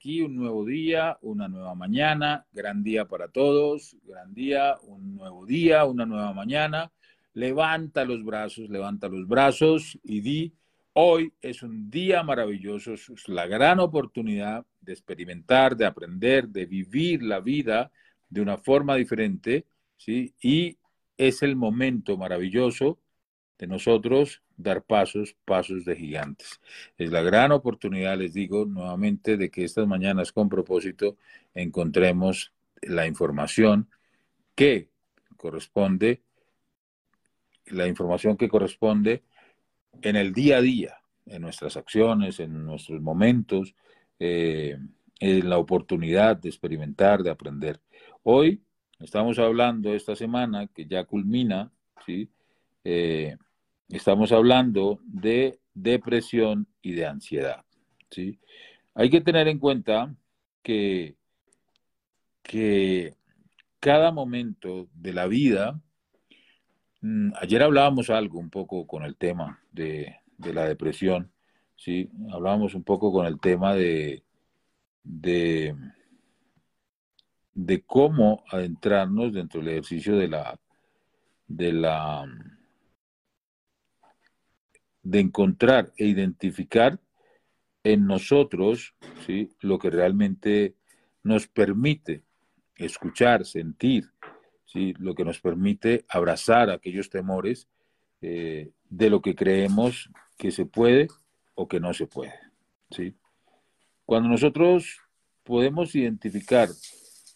aquí, un nuevo día, una nueva mañana, gran día para todos, gran día, un nuevo día, una nueva mañana. Levanta los brazos, levanta los brazos y di, hoy es un día maravilloso, es la gran oportunidad de experimentar, de aprender, de vivir la vida de una forma diferente, ¿sí? Y es el momento maravilloso de nosotros dar pasos, pasos de gigantes. Es la gran oportunidad, les digo nuevamente, de que estas mañanas con propósito encontremos la información que corresponde, la información que corresponde en el día a día, en nuestras acciones, en nuestros momentos, eh, en la oportunidad de experimentar, de aprender. Hoy estamos hablando esta semana que ya culmina, ¿sí? Eh, estamos hablando de depresión y de ansiedad. ¿sí? Hay que tener en cuenta que, que cada momento de la vida, mm, ayer hablábamos algo un poco con el tema de, la depresión, ¿sí? hablábamos un poco con el tema de, de, de cómo adentrarnos dentro del ejercicio de la, de la de encontrar e identificar en nosotros ¿sí? lo que realmente nos permite escuchar, sentir, ¿sí? lo que nos permite abrazar aquellos temores eh, de lo que creemos que se puede o que no se puede. ¿sí? Cuando nosotros podemos identificar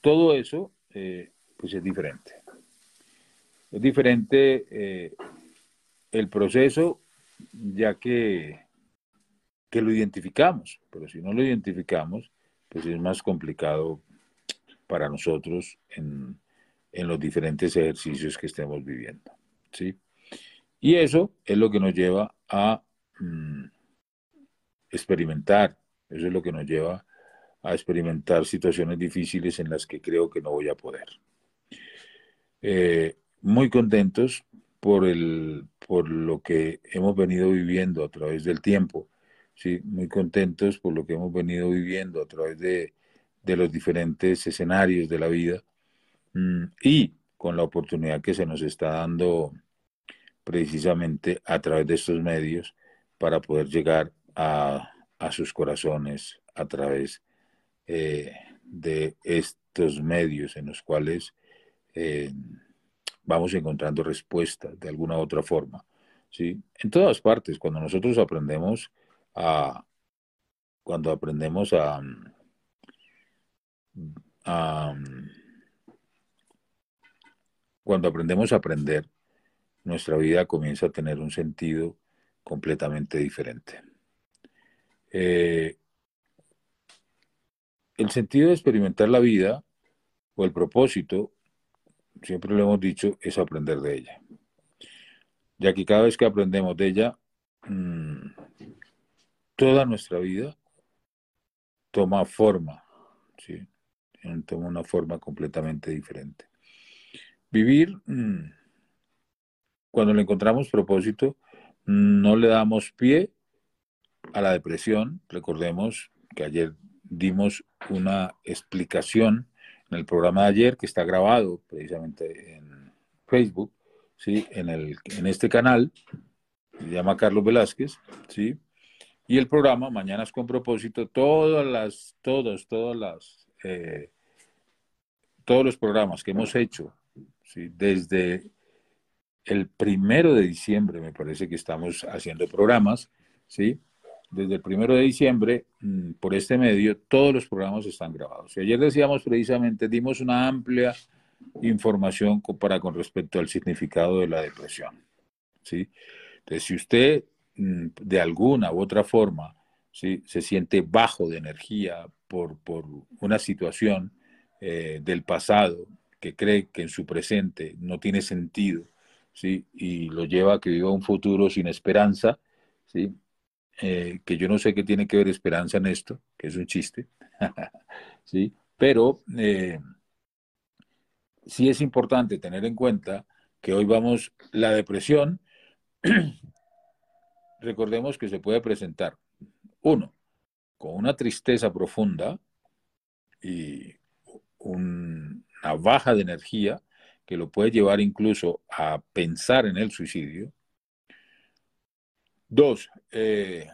todo eso, eh, pues es diferente. Es diferente eh, el proceso ya que, que lo identificamos, pero si no lo identificamos, pues es más complicado para nosotros en, los diferentes ejercicios que estemos viviendo. ¿sí? Y eso es lo que nos lleva a mm, experimentar, eso es lo que nos lleva a experimentar situaciones difíciles en las que creo que no voy a poder. Eh, muy contentos por, el, por lo que hemos venido viviendo a través del tiempo, ¿sí? muy contentos por lo que hemos venido viviendo a través de, los diferentes escenarios de la vida mm, y con la oportunidad que se nos está dando precisamente a través de estos medios para poder llegar a, sus corazones a través eh, de estos medios en los cuales eh, vamos encontrando respuestas de alguna u otra forma. ¿sí? En todas partes, cuando nosotros aprendemos a, cuando aprendemos a, cuando aprendemos a aprender, nuestra vida comienza a tener un sentido completamente diferente. Eh, el sentido de experimentar la vida o el propósito siempre lo hemos dicho, es aprender de ella. Ya que cada vez que aprendemos de ella, mm, toda nuestra vida toma forma, ¿sí? toma una forma completamente diferente. Vivir, mm, cuando le encontramos propósito, no le damos pie a la depresión. Recordemos que ayer dimos una explicación en el programa de ayer, que está grabado precisamente en Facebook, ¿sí? en, el, en este canal, se llama Carlos Velázquez, ¿sí? y el programa Mañanas con propósito, todas las, todos, todas las, eh, todos los programas que hemos hecho, ¿sí? desde el primero de diciembre, me parece que estamos haciendo programas, ¿sí? Desde el primero de diciembre, mm, por este medio, todos los programas están grabados. Y ayer decíamos precisamente, dimos una amplia información para con respecto al significado de la depresión. ¿sí? Entonces, si usted mm, de alguna u otra forma ¿sí? se siente bajo de energía por, por una situación eh, del pasado que cree que en su presente no tiene sentido, ¿sí? y lo lleva a que viva un futuro sin esperanza, ¿sí? Eh, que yo no sé qué tiene que ver esperanza en esto, que es un chiste, ¿sí? Pero eh, sí es importante tener en cuenta que hoy vamos, la depresión, recordemos que se puede presentar, uno, con una tristeza profunda, y una baja de energía que lo puede llevar incluso a pensar en el suicidio. Dos, eh,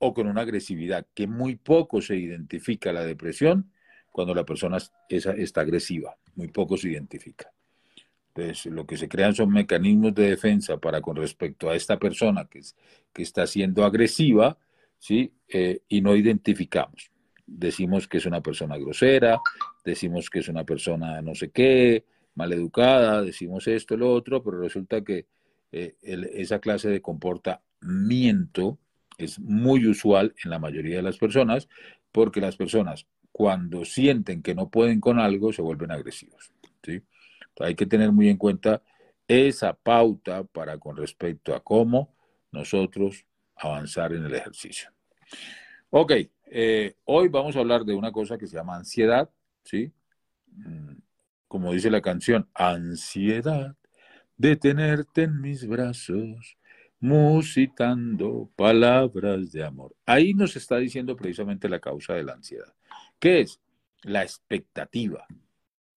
o con una agresividad, que muy poco se identifica la depresión cuando la persona está agresiva, muy poco se identifica. Entonces, lo que se crean son mecanismos de defensa para con respecto a esta persona que, que está siendo agresiva, ¿sí? Eh, y no identificamos. Decimos que es una persona grosera, decimos que es una persona no sé qué, maleducada, decimos esto, lo otro, pero resulta que eh, esa clase de comportamiento es muy usual en la mayoría de las personas, porque las personas cuando sienten que no pueden con algo se vuelven agresivos. ¿sí? hay que tener muy en cuenta esa pauta para con respecto a cómo nosotros avanzar en el ejercicio. Ok, eh, hoy vamos a hablar de una cosa que se llama ansiedad, ¿sí? Mm, como dice la canción, ansiedad de tenerte en mis brazos, musitando palabras de amor. Ahí nos está diciendo precisamente la causa de la ansiedad. ¿Qué es? La expectativa.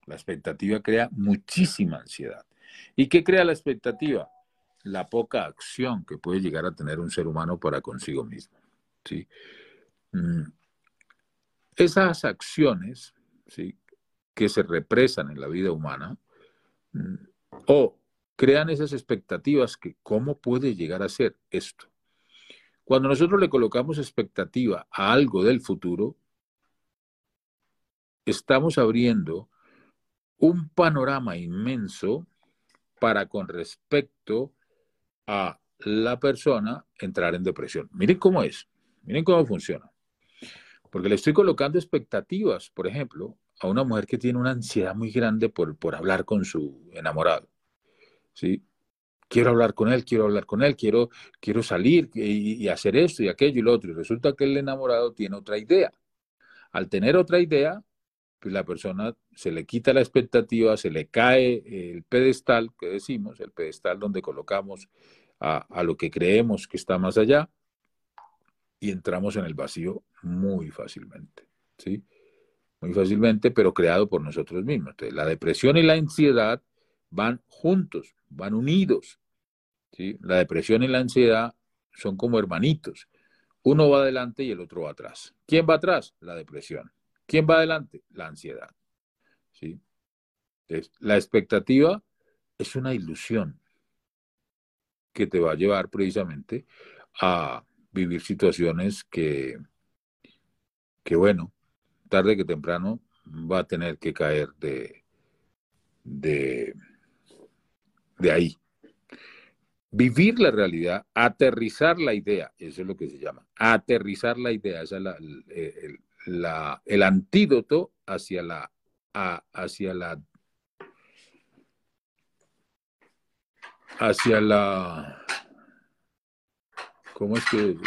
La expectativa crea muchísima ansiedad. ¿Y qué crea la expectativa? La poca acción que puede llegar a tener un ser humano para consigo mismo. ¿sí? Mm. Esas acciones ¿sí? que se represan en la vida humana mm, o crean esas expectativas que cómo puede llegar a ser esto. Cuando nosotros le colocamos expectativa a algo del futuro, estamos abriendo un panorama inmenso para con respecto a la persona entrar en depresión. Miren cómo es, miren cómo funciona. Porque le estoy colocando expectativas, por ejemplo, a una mujer que tiene una ansiedad muy grande por, por hablar con su enamorado. ¿Sí? Quiero hablar con él, quiero hablar con él, quiero, quiero salir y, hacer esto y aquello y lo otro. Y resulta que el enamorado tiene otra idea. Al tener otra idea, pues la persona se le quita la expectativa, se le cae el pedestal que decimos, el pedestal donde colocamos a, lo que creemos que está más allá y entramos en el vacío muy fácilmente. ¿sí? muy fácilmente, pero creado por nosotros mismos. La depresión y la ansiedad van juntos, van unidos. ¿sí? La depresión y la ansiedad son como hermanitos. Uno va adelante y el otro va atrás. ¿Quién va atrás? La depresión. ¿Quién va adelante? La ansiedad. ¿sí? La expectativa es una ilusión que te va a llevar precisamente a vivir situaciones que, que bueno, tarde que temprano va a tener que caer de, de, de ahí. Vivir la realidad, aterrizar la idea, eso es lo que se llama, aterrizar la idea, ese es el, la, el, antídoto hacia la, hacia la, hacia la, ¿cómo es que?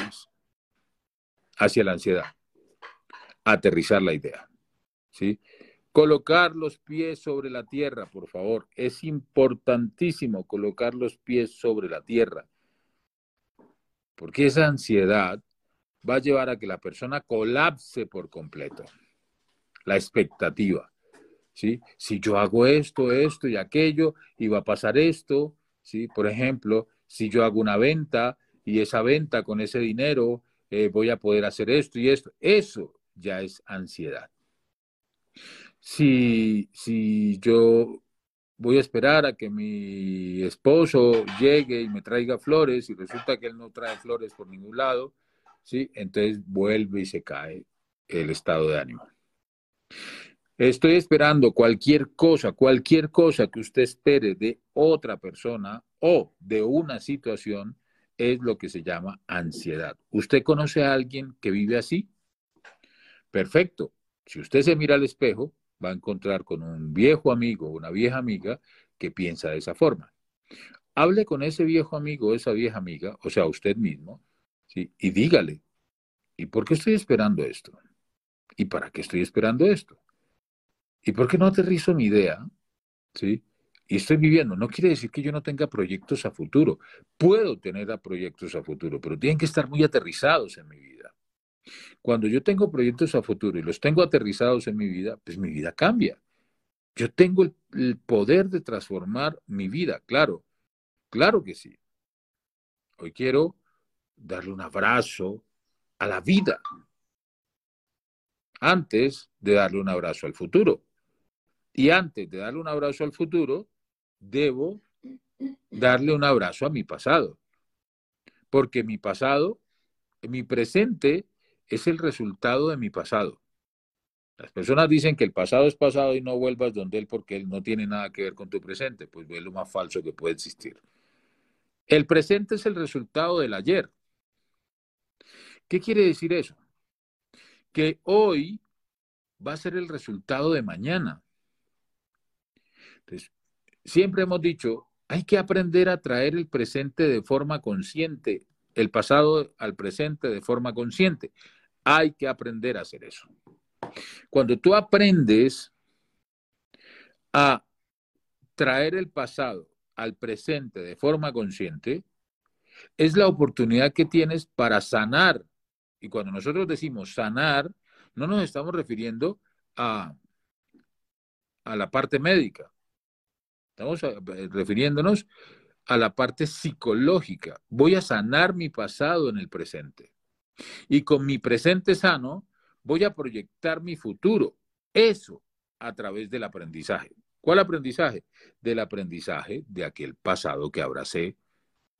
Hacia la ansiedad aterrizar la idea. ¿sí? Colocar los pies sobre la tierra, por favor. Es importantísimo colocar los pies sobre la tierra. Porque esa ansiedad va a llevar a que la persona colapse por completo. La expectativa. ¿sí? Si yo hago esto, esto y aquello, y va a pasar esto, ¿sí? Por ejemplo, si yo hago una venta y esa venta con ese dinero eh, voy a poder hacer esto y esto. Eso ya es ansiedad. Si, si yo voy a esperar a que mi esposo llegue y me traiga flores y resulta que él no trae flores por ningún lado, ¿sí? entonces vuelve y se cae el estado de ánimo. Estoy esperando cualquier cosa, cualquier cosa que usted espere de otra persona o de una situación es lo que se llama ansiedad. ¿Usted conoce a alguien que vive así? Perfecto. Si usted se mira al espejo, va a encontrar con un viejo amigo una vieja amiga que piensa de esa forma. Hable con ese viejo amigo o esa vieja amiga, o sea, usted mismo, ¿sí? y dígale, ¿y por qué estoy esperando esto? ¿Y para qué estoy esperando esto? ¿Y por qué no aterrizo mi idea? ¿Sí? Y estoy viviendo. No quiere decir que yo no tenga proyectos a futuro. Puedo tener proyectos a futuro, pero tienen que estar muy aterrizados en mi vida. Cuando yo tengo proyectos a futuro y los tengo aterrizados en mi vida, pues mi vida cambia. Yo tengo el, poder de transformar mi vida, claro, claro que sí. Hoy quiero darle un abrazo a la vida antes de darle un abrazo al futuro. Y antes de darle un abrazo al futuro, debo darle un abrazo a mi pasado. Porque mi pasado, mi presente, es el resultado de mi pasado. Las personas dicen que el pasado es pasado y no vuelvas donde él porque él no tiene nada que ver con tu presente. Pues es lo más falso que puede existir. El presente es el resultado del ayer. ¿Qué quiere decir eso? Que hoy va a ser el resultado de mañana. Entonces, siempre hemos dicho, hay que aprender a traer el presente de forma consciente, el pasado al presente de forma consciente. Hay que aprender a hacer eso. Cuando tú aprendes a traer el pasado al presente de forma consciente, es la oportunidad que tienes para sanar. Y cuando nosotros decimos sanar, no nos estamos refiriendo a, a la parte médica. Estamos eh, refiriéndonos a la parte psicológica. Voy a sanar mi pasado en el presente. Y con mi presente sano, voy a proyectar mi futuro. Eso a través del aprendizaje. ¿Cuál aprendizaje? Del aprendizaje de aquel pasado que abracé,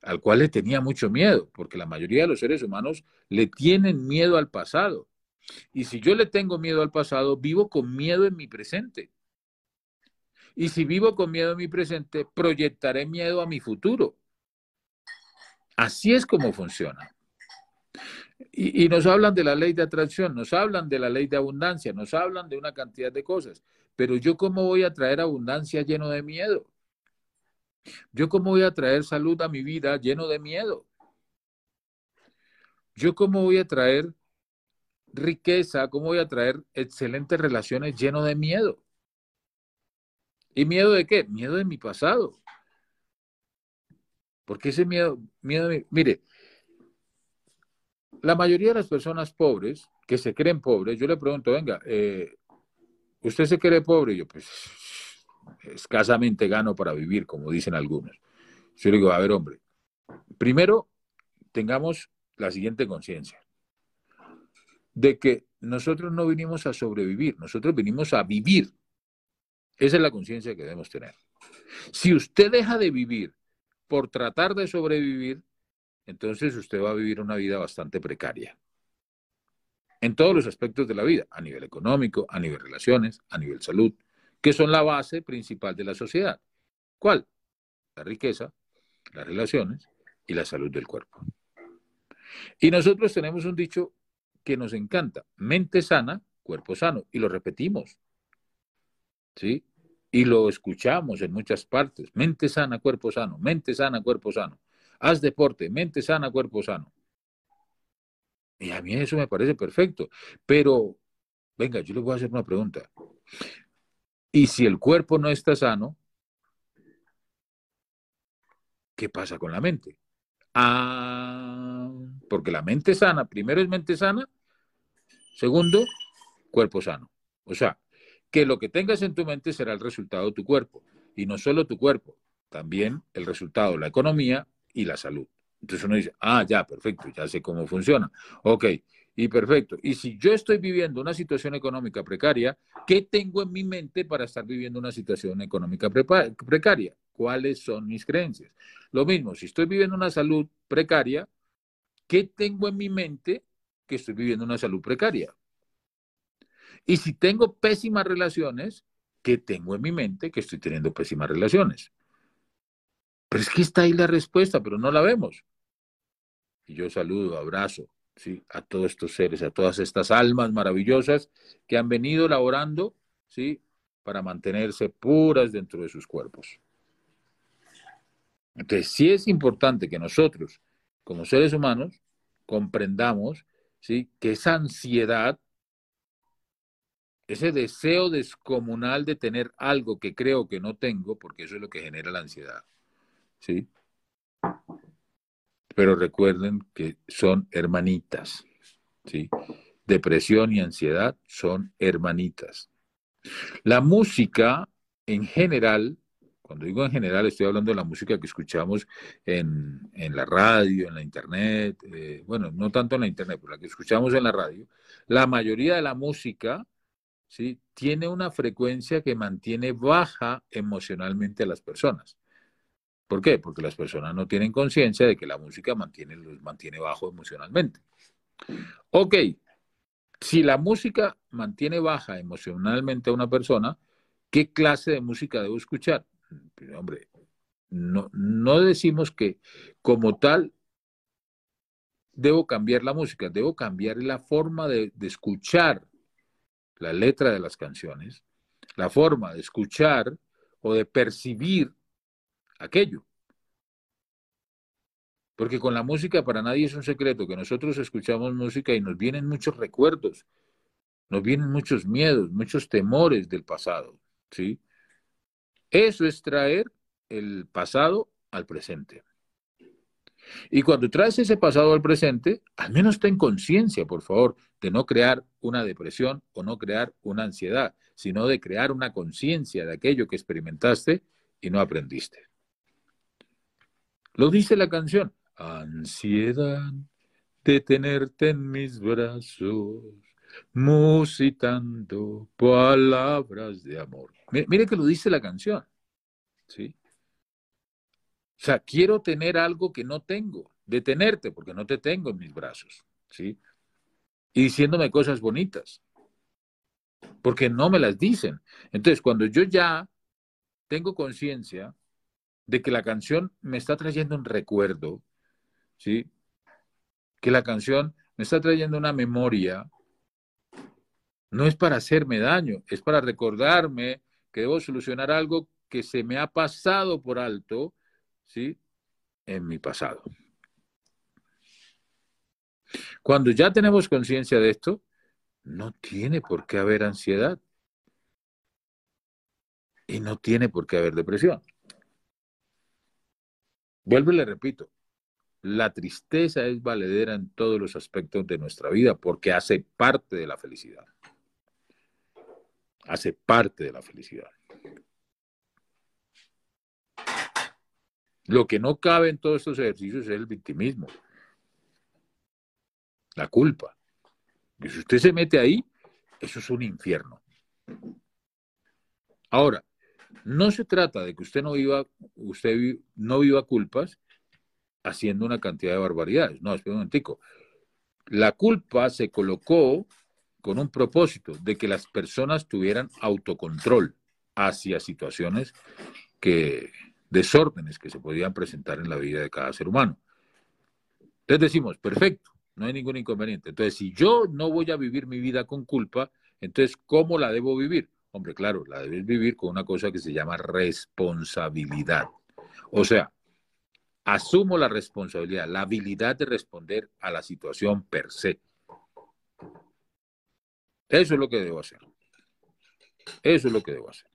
al cual le tenía mucho miedo, porque la mayoría de los seres humanos le tienen miedo al pasado. Y si yo le tengo miedo al pasado, vivo con miedo en mi presente. Y si vivo con miedo en mi presente, proyectaré miedo a mi futuro. Así es como funciona. Y, nos hablan de la ley de atracción, nos hablan de la ley de abundancia, nos hablan de una cantidad de cosas. Pero yo cómo voy a traer abundancia lleno de miedo? Yo cómo voy a traer salud a mi vida lleno de miedo? Yo cómo voy a traer riqueza, cómo voy a traer excelentes relaciones lleno de miedo? ¿Y miedo de qué? Miedo de mi pasado. Porque ese miedo, miedo de mire, la mayoría de las personas pobres, que se creen pobres, yo le pregunto, venga, eh, ¿usted se cree pobre? Y yo, pues, escasamente gano para vivir, como dicen algunos. Yo le digo, a ver, hombre, primero tengamos la siguiente conciencia, de que nosotros no vinimos a sobrevivir, nosotros vinimos a vivir. Esa es la conciencia que debemos tener. Si usted deja de vivir por tratar de sobrevivir, entonces usted va a vivir una vida bastante precaria. En todos los aspectos de la vida, a nivel económico, a nivel relaciones, a nivel salud, que son la base principal de la sociedad. ¿Cuál? La riqueza, las relaciones y la salud del cuerpo. Y nosotros tenemos un dicho que nos encanta, mente sana, cuerpo sano, y lo repetimos. ¿Sí? Y lo escuchamos en muchas partes, mente sana, cuerpo sano, mente sana, cuerpo sano. Haz deporte, mente sana, cuerpo sano. Y a mí eso me parece perfecto. Pero, venga, yo le voy a hacer una pregunta. Y si el cuerpo no está sano, ¿qué pasa con la mente? Ah, porque la mente sana, primero es mente sana, segundo, cuerpo sano. O sea, que lo que tengas en tu mente será el resultado de tu cuerpo. Y no solo tu cuerpo, también el resultado de la economía, y la salud. Entonces uno dice, ah, ya, perfecto, ya sé cómo funciona. Ok, y perfecto. Y si yo estoy viviendo una situación económica precaria, ¿qué tengo en mi mente para estar viviendo una situación económica precaria? ¿Cuáles son mis creencias? Lo mismo, si estoy viviendo una salud precaria, ¿qué tengo en mi mente que estoy viviendo una salud precaria? Y si tengo pésimas relaciones, ¿qué tengo en mi mente que estoy teniendo pésimas relaciones? Pero es que está ahí la respuesta, pero no la vemos. Y yo saludo, abrazo, ¿sí? A todos estos seres, a todas estas almas maravillosas que han venido laborando, ¿sí? Para mantenerse puras dentro de sus cuerpos. Entonces, sí es importante que nosotros, como seres humanos, comprendamos, ¿sí? Que esa ansiedad, ese deseo descomunal de tener algo que creo que no tengo, porque eso es lo que genera la ansiedad, ¿sí? Pero recuerden que son hermanitas, ¿sí? Depresión y ansiedad son hermanitas. La música en general, cuando digo en general, estoy hablando de la música que escuchamos en, la radio, en la internet, eh, bueno, no tanto en la internet, pero la que escuchamos en la radio, la mayoría de la música ¿sí? tiene una frecuencia que mantiene baja emocionalmente a las personas. ¿Por qué? Porque las personas no tienen conciencia de que la música mantiene, los mantiene bajo emocionalmente. Ok, si la música mantiene baja emocionalmente a una persona, ¿qué clase de música debo escuchar? Hombre, no, no decimos que como tal debo cambiar la música, debo cambiar la forma de, de escuchar la letra de las canciones, la forma de escuchar o de percibir aquello. Porque con la música para nadie es un secreto que nosotros escuchamos música y nos vienen muchos recuerdos, nos vienen muchos miedos, muchos temores del pasado, ¿sí? Eso es traer el pasado al presente. Y cuando traes ese pasado al presente, al menos ten conciencia, por favor, de no crear una depresión o no crear una ansiedad, sino de crear una conciencia de aquello que experimentaste y no aprendiste. Lo dice la canción, ansiedad de tenerte en mis brazos, musitando palabras de amor. Mire, que lo dice la canción, ¿sí? O sea, quiero tener algo que no tengo, detenerte porque no te tengo en mis brazos, ¿sí? Y diciéndome cosas bonitas, porque no me las dicen. Entonces, cuando yo ya tengo conciencia de que la canción me está trayendo un recuerdo, ¿sí? Que la canción me está trayendo una memoria, no es para hacerme daño, es para recordarme que debo solucionar algo que se me ha pasado por alto, ¿sí? En mi pasado. Cuando ya tenemos conciencia de esto, no tiene por qué haber ansiedad y no tiene por qué haber depresión. Vuelvo y le repito, la tristeza es valedera en todos los aspectos de nuestra vida porque hace parte de la felicidad. Hace parte de la felicidad. Lo que no cabe en todos estos ejercicios es el victimismo, la culpa. Y si usted se mete ahí, eso es un infierno. Ahora, no se trata de que usted no viva, usted no viva culpas haciendo una cantidad de barbaridades. No, espera un momentico. La culpa se colocó con un propósito de que las personas tuvieran autocontrol hacia situaciones que desórdenes que se podían presentar en la vida de cada ser humano. Entonces decimos, perfecto, no hay ningún inconveniente. Entonces, si yo no voy a vivir mi vida con culpa, entonces, ¿cómo la debo vivir? Hombre, claro, la debes vivir con una cosa que se llama responsabilidad. O sea, asumo la responsabilidad, la habilidad de responder a la situación per se. Eso es lo que debo hacer. Eso es lo que debo hacer.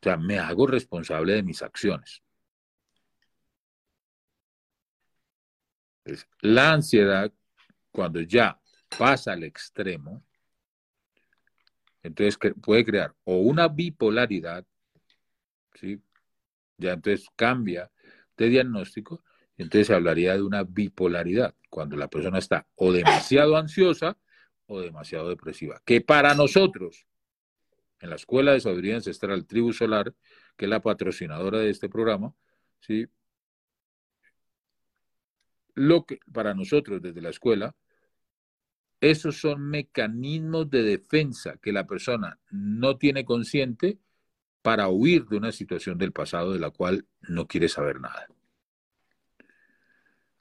O sea, me hago responsable de mis acciones. la ansiedad, cuando ya pasa al extremo, entonces puede crear o una bipolaridad, ¿sí? Ya entonces cambia de diagnóstico, entonces se hablaría de una bipolaridad, cuando la persona está o demasiado ansiosa o demasiado depresiva, que para nosotros, en la Escuela de Sabiduría Ancestral Tribu Solar, que es la patrocinadora de este programa, ¿sí? Lo que para nosotros desde la escuela esos son mecanismos de defensa que la persona no tiene consciente para huir de una situación del pasado de la cual no quiere saber nada.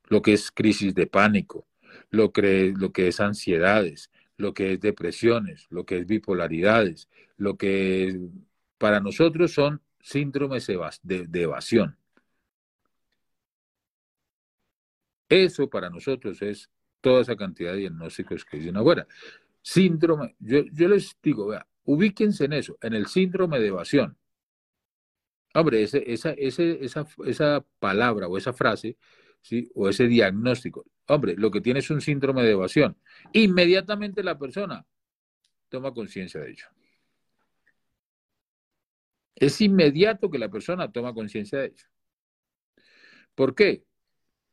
Lo que es crisis de pánico, lo que, es ansiedades, lo que es depresiones, lo que es bipolaridades, lo que para nosotros son síndromes de evasión. Eso para nosotros es toda esa cantidad de diagnósticos que dicen afuera. Síndrome, yo, yo les digo, vea, ubíquense en eso, en el síndrome de evasión. Hombre, ese, esa, esa, esa palabra o esa frase, ¿sí? o ese diagnóstico, Hombre, lo que tiene es un síndrome de evasión. Inmediatamente la persona toma conciencia de ello. Es inmediato que la persona toma conciencia de ello. ¿Por qué?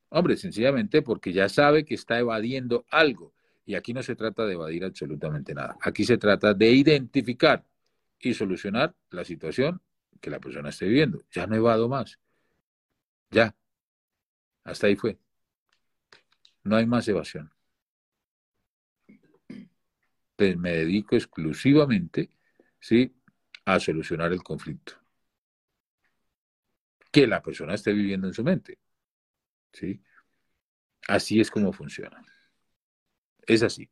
Hombre, sencillamente porque ya sabe que está evadiendo algo. Y aquí no se trata de evadir absolutamente nada. Aquí se trata de identificar y solucionar la situación que la persona esté viviendo. Ya no evado más. Ya. Hasta ahí fue. No hay más evasión. Pues me dedico exclusivamente, ¿sí? a solucionar el conflicto que la persona esté viviendo en su mente. ¿Sí? Así es como funciona. Es así.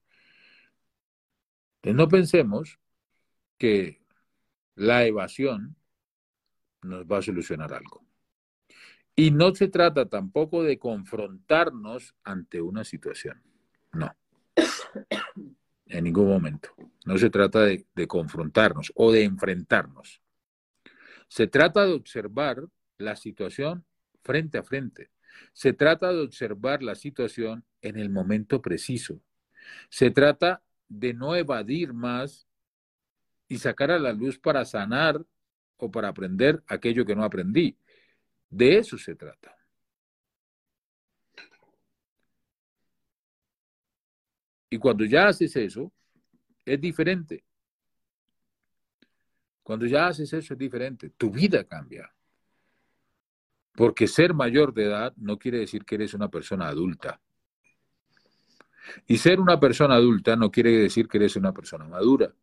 Entonces no pensemos que la evasión nos va a solucionar algo. Y no se trata tampoco de confrontarnos ante una situación. No. En ningún momento. No se trata de, confrontarnos o de enfrentarnos. Se trata de observar la situación frente a frente. Se trata de observar la situación en el momento preciso. Se trata de no evadir más y sacar a la luz para sanar o para aprender aquello que no aprendí. De eso se trata. Y cuando ya haces eso, es diferente. Cuando ya haces eso es diferente. Tu vida cambia. Porque ser mayor de edad no quiere decir que eres una persona adulta. Y ser una persona adulta no quiere decir que eres una persona madura.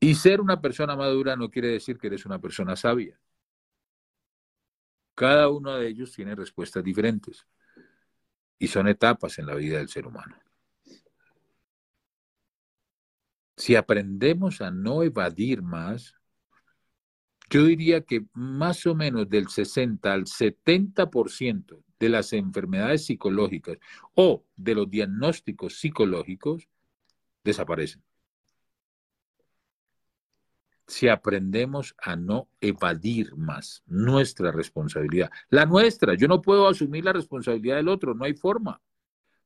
Y ser una persona madura no quiere decir que eres una persona sabia. Cada uno de ellos tiene respuestas diferentes. Y son etapas en la vida del ser humano. Si aprendemos a no evadir más, yo diría que más o menos del 60 al 70% de las enfermedades psicológicas o de los diagnósticos psicológicos desaparecen. Si aprendemos a no evadir más nuestra responsabilidad, la nuestra, yo no puedo asumir la responsabilidad del otro, no hay forma,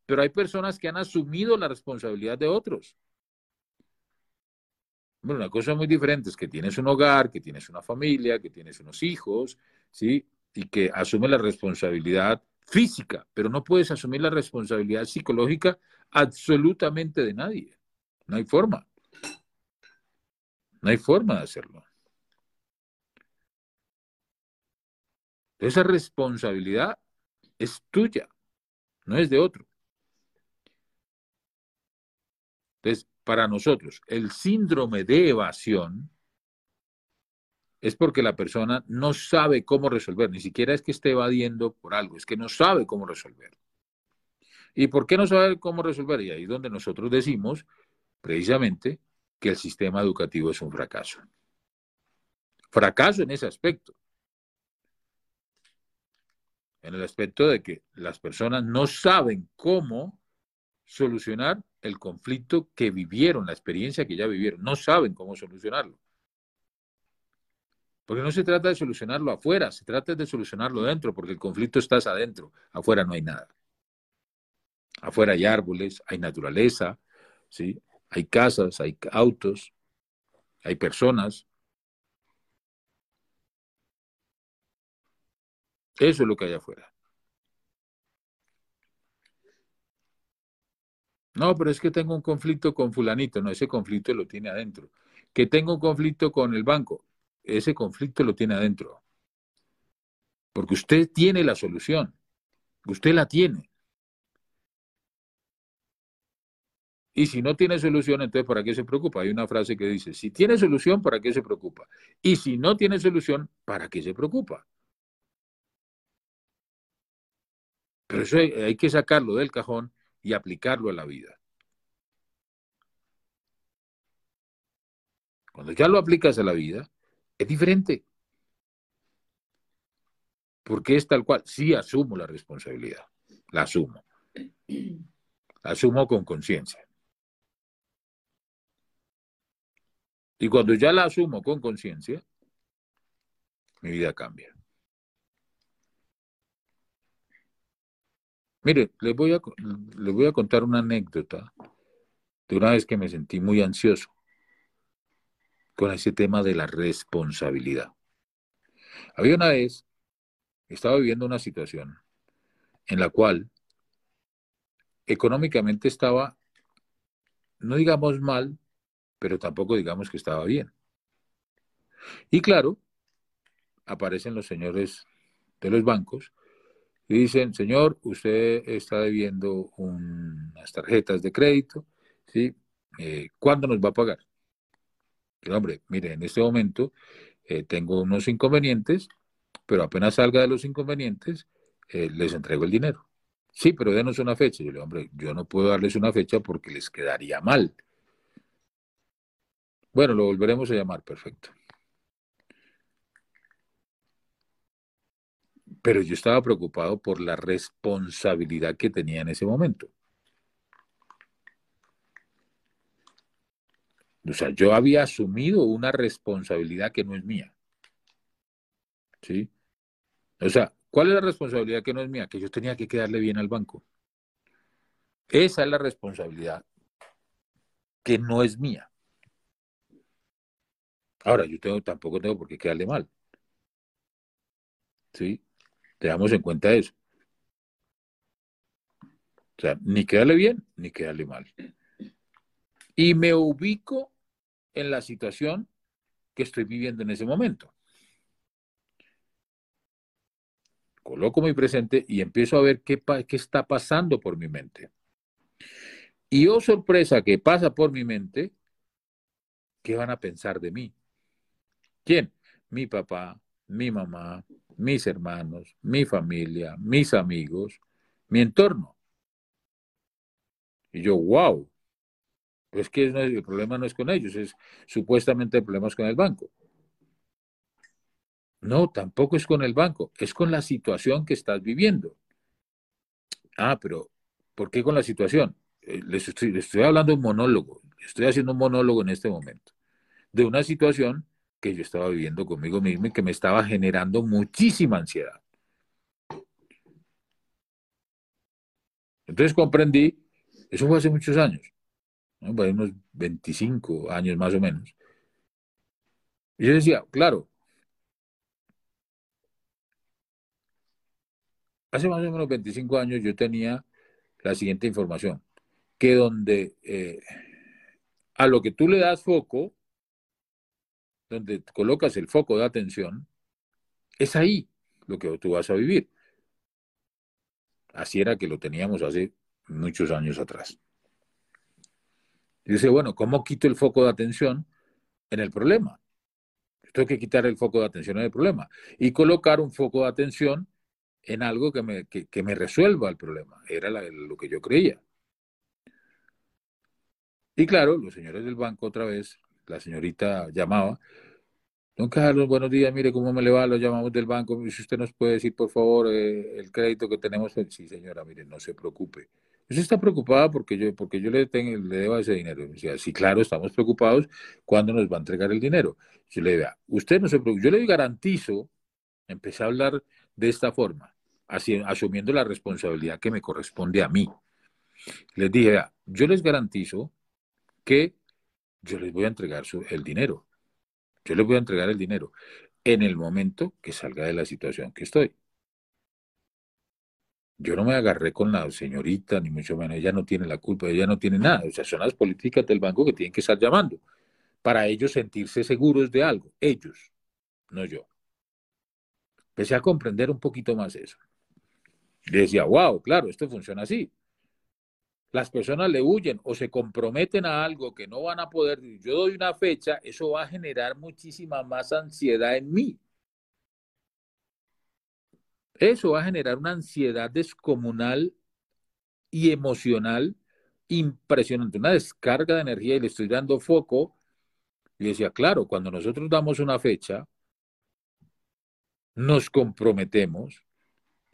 pero hay personas que han asumido la responsabilidad de otros. Bueno, una cosa muy diferente es que tienes un hogar, que tienes una familia, que tienes unos hijos, ¿sí? Y que asume la responsabilidad física, pero no puedes asumir la responsabilidad psicológica absolutamente de nadie. No hay forma. No hay forma de hacerlo. Esa responsabilidad es tuya, no es de otro. Entonces, para nosotros, el síndrome de evasión es porque la persona no sabe cómo resolver, ni siquiera es que esté evadiendo por algo, es que no sabe cómo resolver. ¿Y por qué no sabe cómo resolver? Y ahí es donde nosotros decimos precisamente que el sistema educativo es un fracaso. Fracaso en ese aspecto. En el aspecto de que las personas no saben cómo solucionar el conflicto que vivieron, la experiencia que ya vivieron. No saben cómo solucionarlo. Porque no se trata de solucionarlo afuera, se trata de solucionarlo dentro, porque el conflicto está adentro, afuera no hay nada. Afuera hay árboles, hay naturaleza, ¿sí? hay casas, hay autos, hay personas. Eso es lo que hay afuera. No, pero es que tengo un conflicto con fulanito. No, ese conflicto lo tiene adentro. Que tengo un conflicto con el banco. Ese conflicto lo tiene adentro. Porque usted tiene la solución. Usted la tiene. Y si no tiene solución, entonces ¿para qué se preocupa? Hay una frase que dice, si tiene solución, ¿para qué se preocupa? Y si no tiene solución, ¿para qué se preocupa? Pero eso hay que sacarlo del cajón y aplicarlo a la vida. Cuando ya lo aplicas a la vida, es diferente. Porque es tal cual. Sí asumo la responsabilidad. La asumo. La asumo con conciencia. Y cuando ya la asumo con conciencia, mi vida cambia. Mire, les voy, a, voy a contar una anécdota de una vez que me sentí muy ansioso con ese tema de la responsabilidad. Había una vez, estaba viviendo una situación en la cual económicamente estaba, no digamos mal, pero tampoco digamos que estaba bien. Y claro, aparecen los señores de los bancos y dicen, señor, usted está debiendo unas tarjetas de crédito, ¿sí? Eh, ¿Cuándo nos va a pagar? hombre, mire, en este momento eh, tengo unos inconvenientes, pero apenas salga de los inconvenientes, eh, les entrego el dinero. Sí, pero denos una fecha. Yo le digo, hombre, yo no puedo darles una fecha porque les quedaría mal. Bueno, lo volveremos a llamar, perfecto. Pero yo estaba preocupado por la responsabilidad que tenía en ese momento. O sea, yo había asumido una responsabilidad que no es mía. ¿Sí? O sea, ¿cuál es la responsabilidad que no es mía? Que yo tenía que quedarle bien al banco. Esa es la responsabilidad que no es mía. Ahora, yo tampoco tengo por qué quedarle mal. ¿Sí? Tengamos en cuenta eso. O sea, ni quedarle bien, ni quedarle mal. Y me ubico en la situación que estoy viviendo en ese momento. Coloco mi presente y empiezo a ver qué, qué está pasando por mi mente. Y oh sorpresa que pasa por mi mente, ¿qué van a pensar de mí? ¿Quién? Mi papá, mi mamá, mis hermanos, mi familia, mis amigos, mi entorno. Y yo, wow, es que el problema no es con ellos, es supuestamente el problema es con el banco. No, tampoco es con el banco, es con la situación que estás viviendo. Ah, pero ¿por qué con la situación? Eh, les estoy hablando un monólogo, estoy haciendo un monólogo en este momento, de una situación que yo estaba viviendo conmigo mismo y que me estaba generando muchísima ansiedad. Entonces comprendí, eso fue hace muchos años, ¿no? unos 25 años más o menos. Y yo decía, claro, hace más o menos 25 años yo tenía la siguiente información, que donde eh, a lo que tú le das foco, donde colocas el foco de atención, es ahí lo que tú vas a vivir. Así era que lo teníamos hace muchos años atrás. Y dice, bueno, ¿cómo quito el foco de atención en el problema? Tengo que quitar el foco de atención en el problema y colocar un foco de atención en algo que me, que, me resuelva el problema. Era lo que yo creía. Y claro, los señores del banco otra vez, la señorita llamaba Don Carlos, buenos días, mire cómo me le va, lo llamamos del banco, si usted nos puede decir, por favor, eh, el crédito que tenemos. Sí, señora, mire, no se preocupe. Usted está preocupada porque yo, porque yo le, debo ese dinero. Decía, sí, claro, estamos preocupados. ¿Cuándo nos va a entregar el dinero? Yo le digo, usted no se preocupe. Yo le garantizo, empecé a hablar de esta forma, asumiendo la responsabilidad que me corresponde a mí. Les dije, yo les garantizo que yo les voy a entregar el dinero yo le voy a entregar el dinero en el momento que salga de la situación que estoy. Yo no me agarré con la señorita, ni mucho menos. Ella no tiene la culpa, ella no tiene nada. O sea, son las políticas del banco que tienen que estar llamando para ellos sentirse seguros de algo. Ellos, no yo. Empecé a comprender un poquito más eso. Decía, wow, claro, esto funciona así las personas le huyen o se comprometen a algo que no van a poder, yo doy una fecha, eso va a generar muchísima más ansiedad en mí. Eso va a generar una ansiedad descomunal y emocional impresionante, una descarga de energía y le estoy dando foco. Y decía, claro, cuando nosotros damos una fecha, nos comprometemos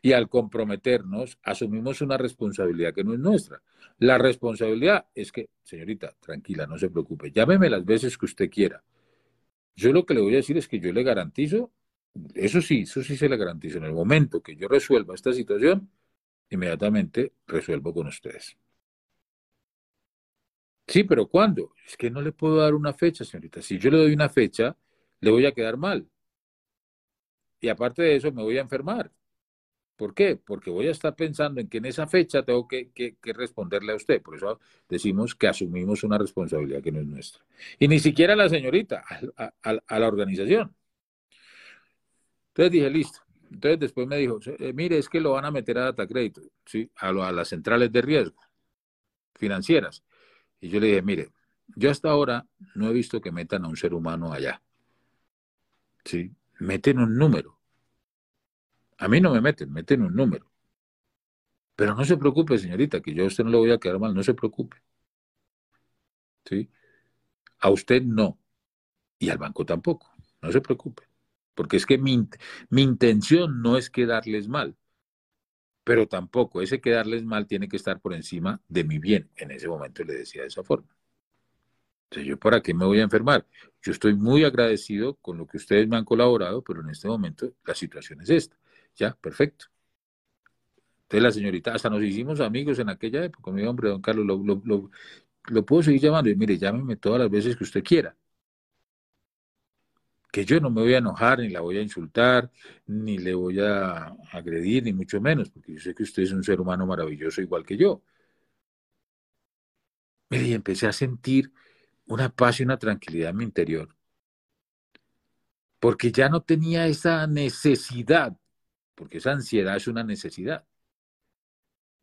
y al comprometernos asumimos una responsabilidad que no es nuestra. La responsabilidad es que, señorita, tranquila, no se preocupe, llámeme las veces que usted quiera. Yo lo que le voy a decir es que yo le garantizo, eso sí, eso sí se le garantizo, en el momento que yo resuelva esta situación, inmediatamente resuelvo con ustedes. Sí, pero ¿cuándo? Es que no le puedo dar una fecha, señorita. Si yo le doy una fecha, le voy a quedar mal. Y aparte de eso, me voy a enfermar. ¿Por qué? Porque voy a estar pensando en que en esa fecha tengo que, responderle a usted. Por eso decimos que asumimos una responsabilidad que no es nuestra. Y ni siquiera a la señorita, a, la organización. Entonces dije, listo. Entonces después me dijo, eh, mire, es que lo van a meter a data crédito, ¿sí? a, a las centrales de riesgo financieras. Y yo le dije, mire, yo hasta ahora no he visto que metan a un ser humano allá. ¿Sí? Meten un número. A mí no me meten, meten un número. Pero no se preocupe, señorita, que yo a usted no le voy a quedar mal, no se preocupe. ¿Sí? A usted no. Y al banco tampoco. No se preocupe. Porque es que mi, mi intención no es quedarles mal. Pero tampoco ese quedarles mal tiene que estar por encima de mi bien. En ese momento le decía de esa forma. Entonces, ¿yo para qué me voy a enfermar? Yo estoy muy agradecido con lo que ustedes me han colaborado, pero en este momento la situación es esta. Ya, perfecto. Entonces la señorita, hasta nos hicimos amigos en aquella época. Mi hombre, don Carlos, lo, puedo seguir llamando. Y mire, llámeme todas las veces que usted quiera. Que yo no me voy a enojar, ni la voy a insultar, ni le voy a agredir, ni mucho menos, porque yo sé que usted es un ser humano maravilloso igual que yo. Mire, y empecé a sentir una paz y una tranquilidad en mi interior. Porque ya no tenía esa necesidad porque esa ansiedad es una necesidad.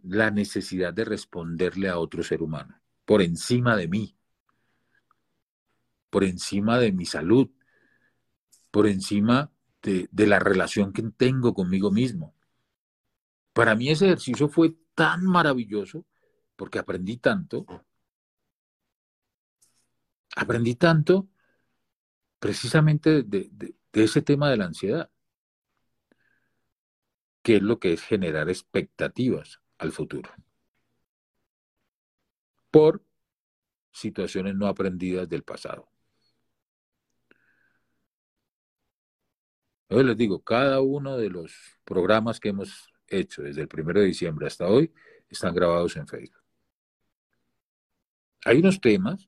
La necesidad de responderle a otro ser humano, por encima de mí, por encima de mi salud, por encima de, la relación que tengo conmigo mismo. Para mí ese ejercicio fue tan maravilloso porque aprendí tanto, aprendí tanto precisamente de ese tema de la ansiedad que es lo que es generar expectativas al futuro. Por situaciones no aprendidas del pasado. Yo les digo, cada uno de los programas que hemos hecho desde el primero de diciembre hasta hoy están grabados en Facebook. Hay unos temas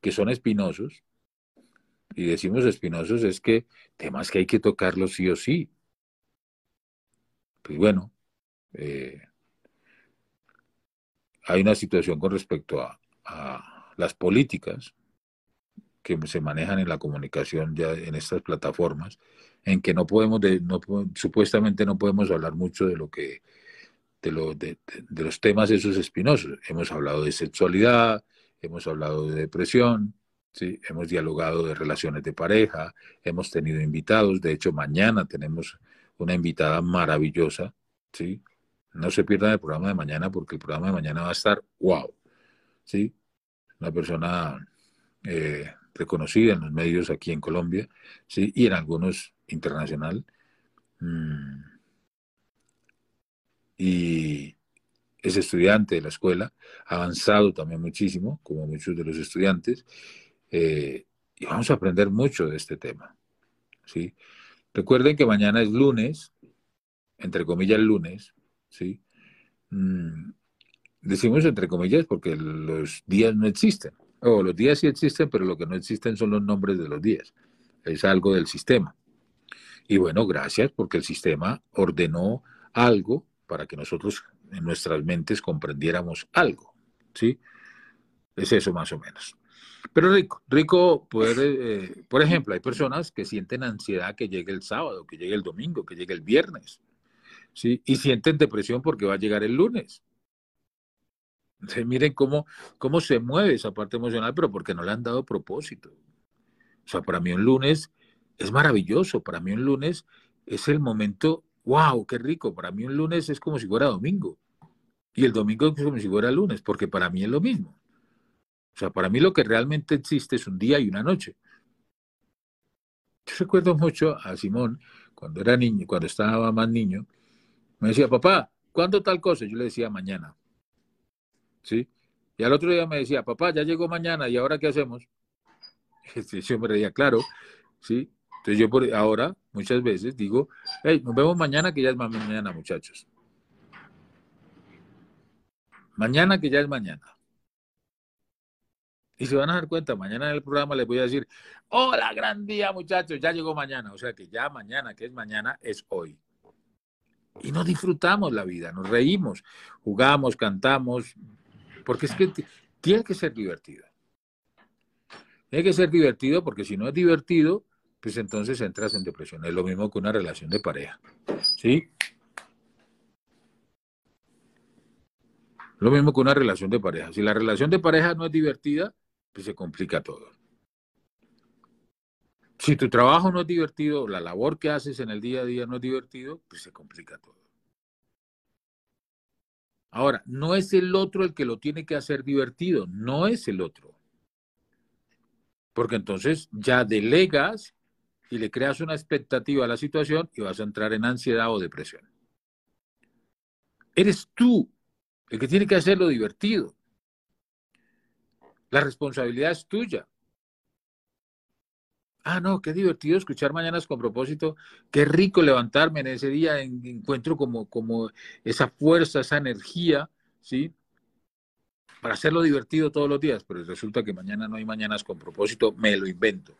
que son espinosos, y decimos espinosos es que temas que hay que tocarlos sí o sí, pues bueno, eh, hay una situación con respecto a, las políticas que se manejan en la comunicación ya en estas plataformas, en que no podemos, no, supuestamente no podemos hablar mucho de lo que, de, lo, de, los temas esos espinosos. Hemos hablado de sexualidad, hemos hablado de depresión, ¿sí? hemos dialogado de relaciones de pareja, hemos tenido invitados, de hecho mañana tenemos una invitada maravillosa, ¿sí? No se pierdan el programa de mañana porque el programa de mañana va a estar wow, ¿sí? Una persona eh, reconocida en los medios aquí en Colombia, ¿sí? Y en algunos internacional. Mm. Y es estudiante de la escuela, ha avanzado también muchísimo, como muchos de los estudiantes, eh, y vamos a aprender mucho de este tema, ¿sí? Recuerden que mañana es lunes, entre comillas lunes, ¿sí? Mm, decimos entre comillas porque los días no existen. O los días sí existen, pero lo que no existen son los nombres de los días. Es algo del sistema. Y bueno, gracias porque el sistema ordenó algo para que nosotros en nuestras mentes comprendiéramos algo. ¿Sí? Es eso más o menos. Pero rico, rico poder, eh, por ejemplo, hay personas que sienten ansiedad que llegue el sábado, que llegue el domingo, que llegue el viernes, ¿sí? Y sienten depresión porque va a llegar el lunes. miren cómo, cómo se mueve esa parte emocional, pero porque no le han dado propósito. O sea, para mí un lunes es maravilloso, para mí un lunes es el momento, wow, qué rico, para mí un lunes es como si fuera domingo. Y el domingo es como si fuera lunes, porque para mí es lo mismo. O sea, para mí lo que realmente existe es un día y una noche. Yo recuerdo mucho a Simón cuando era niño, cuando estaba más niño, me decía, papá, ¿cuándo tal cosa? Yo le decía, mañana. ¿Sí? Y al otro día me decía, papá, ya llegó mañana, ¿y ahora qué hacemos? Y yo me reía, claro, ¿sí? Entonces yo por ahora, muchas veces, digo, hey, nos vemos mañana, que ya es mañana, muchachos. Mañana que ya es mañana. Y se van a dar cuenta, mañana en el programa les voy a decir, hola, gran día muchachos, ya llegó mañana. O sea que ya mañana, que es mañana, es hoy. Y no disfrutamos la vida, nos reímos, jugamos, cantamos, porque es que tiene que ser divertido. Tiene que ser divertido porque si no es divertido, pues entonces entras en depresión. Es lo mismo que una relación de pareja. ¿Sí? Lo mismo que una relación de pareja. Si la relación de pareja no es divertida, pues se complica todo. Si tu trabajo no es divertido, la labor que haces en el día a día no es divertido, pues se complica todo. Ahora, no es el otro el que lo tiene que hacer divertido, no es el otro. Porque entonces ya delegas y le creas una expectativa a la situación y vas a entrar en ansiedad o depresión. Eres tú el que tiene que hacerlo divertido. La responsabilidad es tuya. Ah, no, qué divertido escuchar Mañanas con propósito. Qué rico levantarme en ese día. encuentro como, como esa fuerza, esa energía, ¿sí? Para hacerlo divertido todos los días. Pero resulta que mañana no hay Mañanas con propósito. Me lo invento.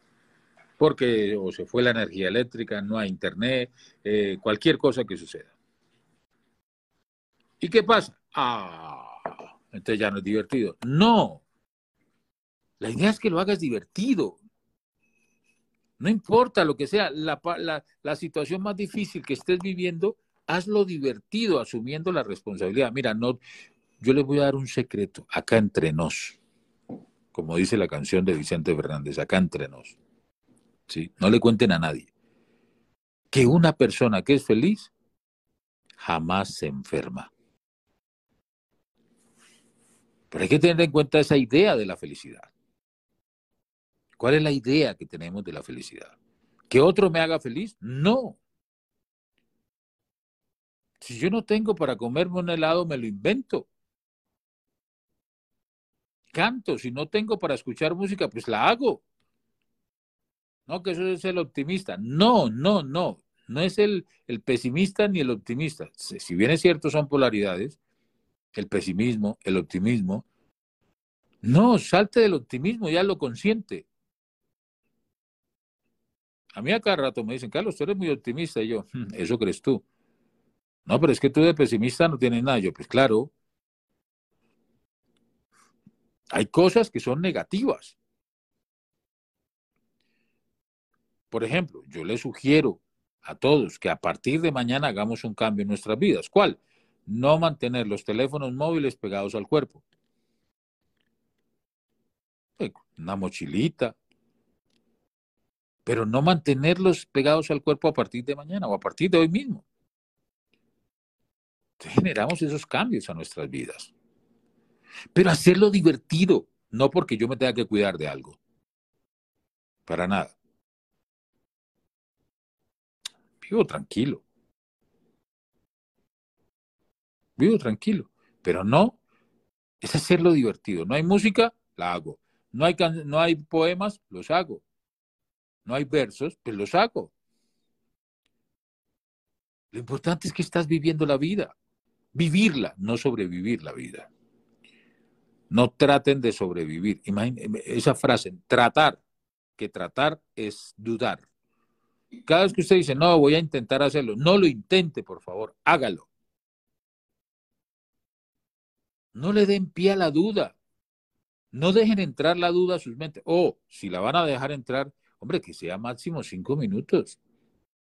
Porque o se fue la energía eléctrica, no hay internet, eh, cualquier cosa que suceda. ¿Y qué pasa? Ah, entonces ya no es divertido. No. La idea es que lo hagas divertido. No importa lo que sea, la, situación más difícil que estés viviendo, hazlo divertido, asumiendo la responsabilidad. Mira, no, yo les voy a dar un secreto, acá entre nos, como dice la canción de Vicente Fernández, acá entre nos. ¿sí? No le cuenten a nadie. Que una persona que es feliz jamás se enferma. Pero hay que tener en cuenta esa idea de la felicidad. ¿Cuál es la idea que tenemos de la felicidad? ¿Que otro me haga feliz? No. Si yo no tengo para comerme un helado, me lo invento. Canto, si no tengo para escuchar música, pues la hago. No, que eso es el optimista. No, no, no. No es el, el pesimista ni el optimista. Si bien es cierto, son polaridades, el pesimismo, el optimismo. No, salte del optimismo, ya lo consciente. A mí a cada rato me dicen, Carlos, tú eres muy optimista. Y yo, hmm, eso crees tú. No, pero es que tú de pesimista no tienes nada. Yo, pues claro. Hay cosas que son negativas. Por ejemplo, yo le sugiero a todos que a partir de mañana hagamos un cambio en nuestras vidas. ¿Cuál? No mantener los teléfonos móviles pegados al cuerpo. Una mochilita, pero no mantenerlos pegados al cuerpo a partir de mañana o a partir de hoy mismo. generamos esos cambios a nuestras vidas. Pero hacerlo divertido, no porque yo me tenga que cuidar de algo. Para nada. Vivo tranquilo. Vivo tranquilo. Pero no, es hacerlo divertido. No hay música, la hago. No hay, no hay poemas, los hago no hay versos, pues los hago. Lo importante es que estás viviendo la vida. Vivirla, no sobrevivir la vida. No traten de sobrevivir. Imagínense esa frase, tratar, que tratar es dudar. Cada vez que usted dice, no, voy a intentar hacerlo, no lo intente, por favor, hágalo. No le den pie a la duda. No dejen entrar la duda a sus mentes. O si la van a dejar entrar, Hombre, que sea máximo cinco minutos.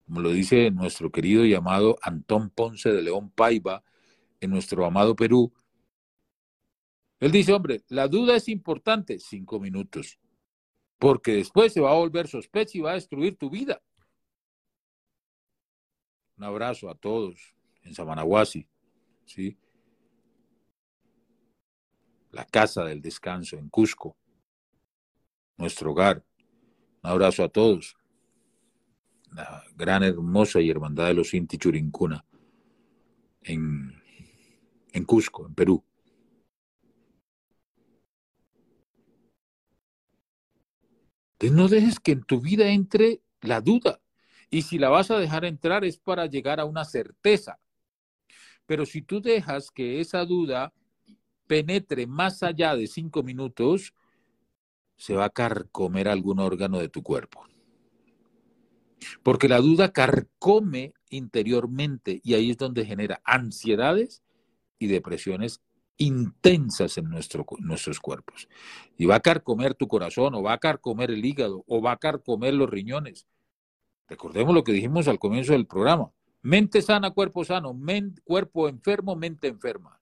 Como lo dice nuestro querido y amado Antón Ponce de León Paiva en nuestro amado Perú. Él dice, hombre, la duda es importante, cinco minutos, porque después se va a volver sospecha y va a destruir tu vida. Un abrazo a todos en Samanahuasi, ¿sí? La casa del descanso en Cusco, nuestro hogar. Un abrazo a todos. La gran, hermosa y hermandad de los Inti Churincuna en, en Cusco, en Perú. Entonces no dejes que en tu vida entre la duda. Y si la vas a dejar entrar es para llegar a una certeza. Pero si tú dejas que esa duda penetre más allá de cinco minutos, se va a carcomer algún órgano de tu cuerpo. Porque la duda carcome interiormente y ahí es donde genera ansiedades y depresiones intensas en nuestro, nuestros cuerpos. Y va a carcomer tu corazón, o va a carcomer el hígado, o va a carcomer los riñones. Recordemos lo que dijimos al comienzo del programa. Mente sana, cuerpo sano. cuerpo enfermo, mente enferma.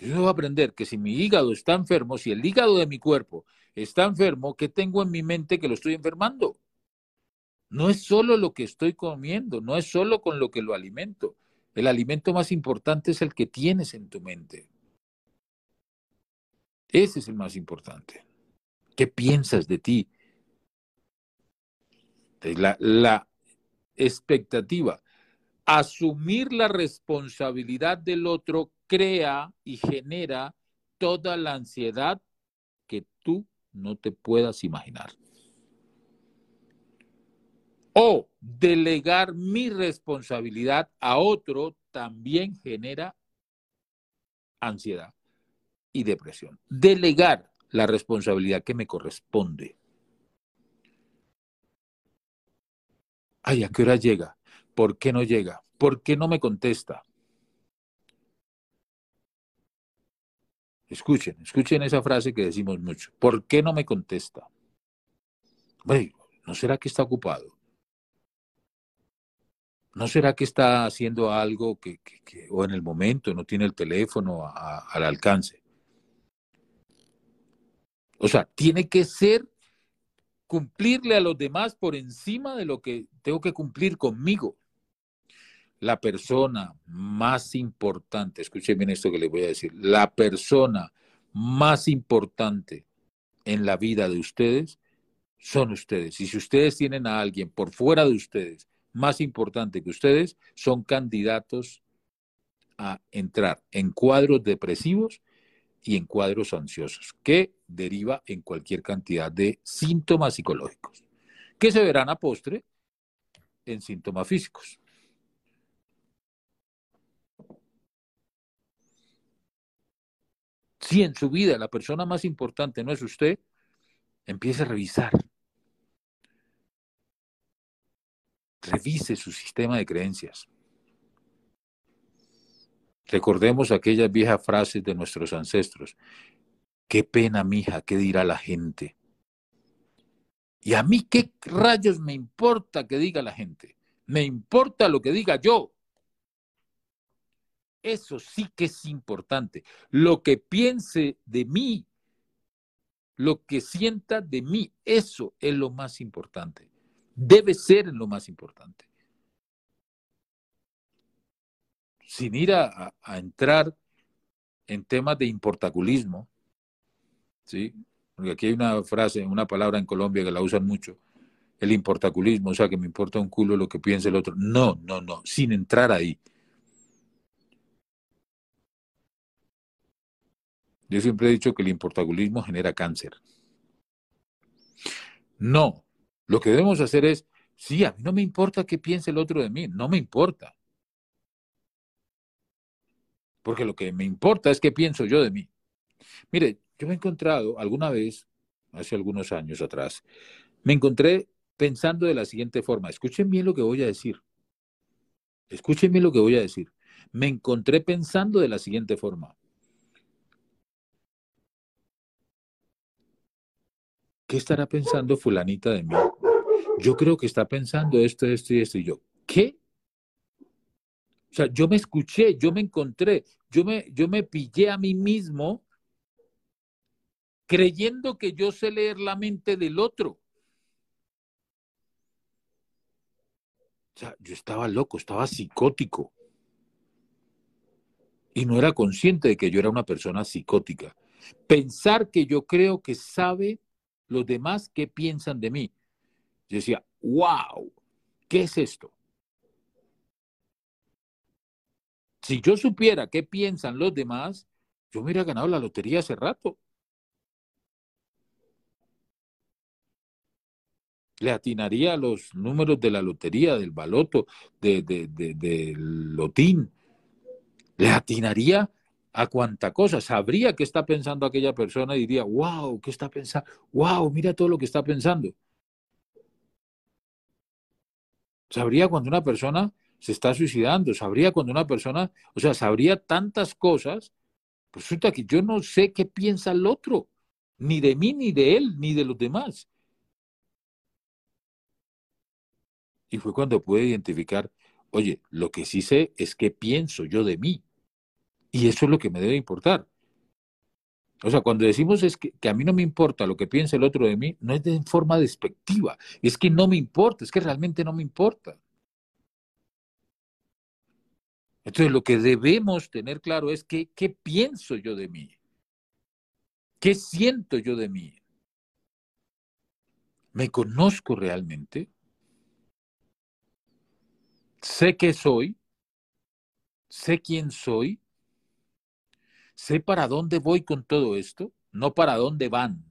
Yo debo aprender que si mi hígado está enfermo, si el hígado de mi cuerpo está enfermo, ¿qué tengo en mi mente que lo estoy enfermando? No es solo lo que estoy comiendo, no es solo con lo que lo alimento. El alimento más importante es el que tienes en tu mente. Ese es el más importante. ¿Qué piensas de ti? La, la expectativa, asumir la responsabilidad del otro crea y genera toda la ansiedad que tú no te puedas imaginar. O delegar mi responsabilidad a otro también genera ansiedad y depresión. Delegar la responsabilidad que me corresponde. Ay, ¿a qué hora llega? ¿Por qué no llega? ¿Por qué no me contesta? Escuchen, escuchen esa frase que decimos mucho. ¿Por qué no me contesta? ¿no será que está ocupado? ¿No será que está haciendo algo que, o en el momento no tiene el teléfono al alcance? O sea, tiene que ser cumplirle a los demás por encima de lo que tengo que cumplir conmigo la persona más importante, escuchen bien esto que les voy a decir, la persona más importante en la vida de ustedes son ustedes. Y si ustedes tienen a alguien por fuera de ustedes más importante que ustedes, son candidatos a entrar en cuadros depresivos y en cuadros ansiosos, que deriva en cualquier cantidad de síntomas psicológicos, que se verán a postre en síntomas físicos. Si en su vida la persona más importante no es usted, empiece a revisar. Revise su sistema de creencias. Recordemos aquellas viejas frases de nuestros ancestros. Qué pena, mija, qué dirá la gente. Y a mí qué rayos me importa que diga la gente. Me importa lo que diga yo. Eso sí que es importante. Lo que piense de mí, lo que sienta de mí, eso es lo más importante. Debe ser lo más importante. Sin ir a, entrar en temas de importaculismo, ¿sí? Porque aquí hay una frase, una palabra en Colombia que la usan mucho, el importaculismo, o sea, que me importa un culo lo que piense el otro. No, no, no, sin entrar ahí. Yo siempre he dicho que el importagulismo genera cáncer. No, lo que debemos hacer es, sí, a mí no me importa qué piense el otro de mí, no me importa. Porque lo que me importa es qué pienso yo de mí. Mire, yo me he encontrado alguna vez, hace algunos años atrás, me encontré pensando de la siguiente forma. Escuchen bien lo que voy a decir. Escuchen bien lo que voy a decir. Me encontré pensando de la siguiente forma. ¿Qué estará pensando fulanita de mí? Yo creo que está pensando esto, esto y esto. Y yo, ¿qué? O sea, yo me escuché, yo me encontré, yo me, yo me pillé a mí mismo creyendo que yo sé leer la mente del otro. O sea, yo estaba loco, estaba psicótico. Y no era consciente de que yo era una persona psicótica. Pensar que yo creo que sabe los demás qué piensan de mí. Yo decía, wow, ¿qué es esto? Si yo supiera qué piensan los demás, yo me hubiera ganado la lotería hace rato. Le atinaría los números de la lotería, del baloto, de, de, de, del lotín. le atinaría a cuánta cosa, sabría qué está pensando aquella persona y diría, wow, ¿qué está pensando? Wow, mira todo lo que está pensando. Sabría cuando una persona se está suicidando, sabría cuando una persona, o sea, sabría tantas cosas, resulta que yo no sé qué piensa el otro, ni de mí, ni de él, ni de los demás. Y fue cuando pude identificar, oye, lo que sí sé es qué pienso yo de mí. Y eso es lo que me debe importar. O sea, cuando decimos es que, que, a mí no me importa lo que piense el otro de mí, no es de forma despectiva, es que no me importa, es que realmente no me importa. Entonces, lo que debemos tener claro es que, qué pienso yo de mí, qué siento yo de mí. ¿Me conozco realmente? ¿Sé qué soy? ¿Sé quién soy? ¿Sé para dónde voy con todo esto? No para dónde van.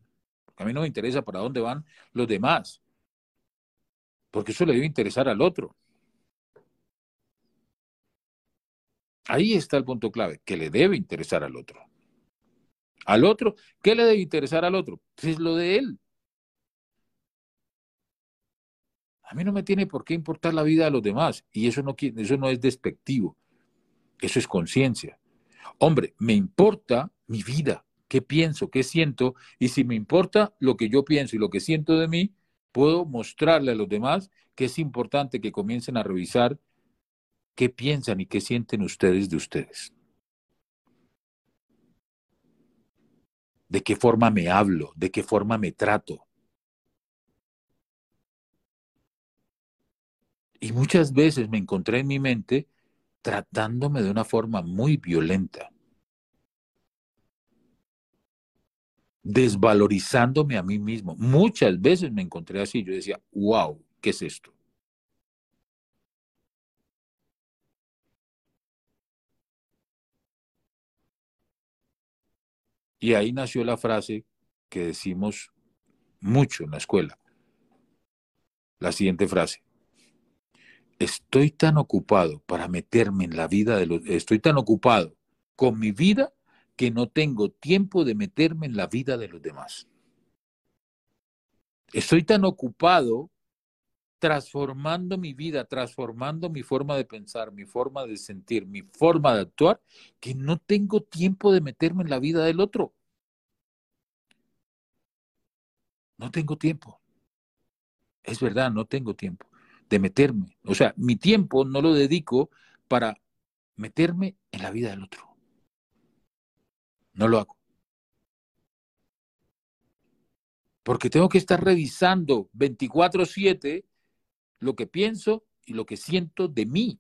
a mí no me interesa para dónde van los demás. Porque eso le debe interesar al otro. Ahí está el punto clave, que le debe interesar al otro. Al otro, ¿qué le debe interesar al otro? Pues es lo de él. A mí no me tiene por qué importar la vida de los demás y eso no, eso no es despectivo, eso es conciencia. Hombre, me importa mi vida, qué pienso, qué siento y si me importa lo que yo pienso y lo que siento de mí, puedo mostrarle a los demás que es importante que comiencen a revisar qué piensan y qué sienten ustedes de ustedes. De qué forma me hablo, de qué forma me trato. Y muchas veces me encontré en mi mente tratándome de una forma muy violenta, desvalorizándome a mí mismo. Muchas veces me encontré así, yo decía, wow, ¿qué es esto? Y ahí nació la frase que decimos mucho en la escuela. La siguiente frase. Estoy tan ocupado para meterme en la vida de los... Estoy tan ocupado con mi vida que no tengo tiempo de meterme en la vida de los demás. Estoy tan ocupado transformando mi vida, transformando mi forma de pensar, mi forma de sentir, mi forma de actuar, que no tengo tiempo de meterme en la vida del otro. No tengo tiempo. Es verdad, no tengo tiempo de meterme. O sea, mi tiempo no lo dedico para meterme en la vida del otro. No lo hago. Porque tengo que estar revisando 24/7 lo que pienso y lo que siento de mí.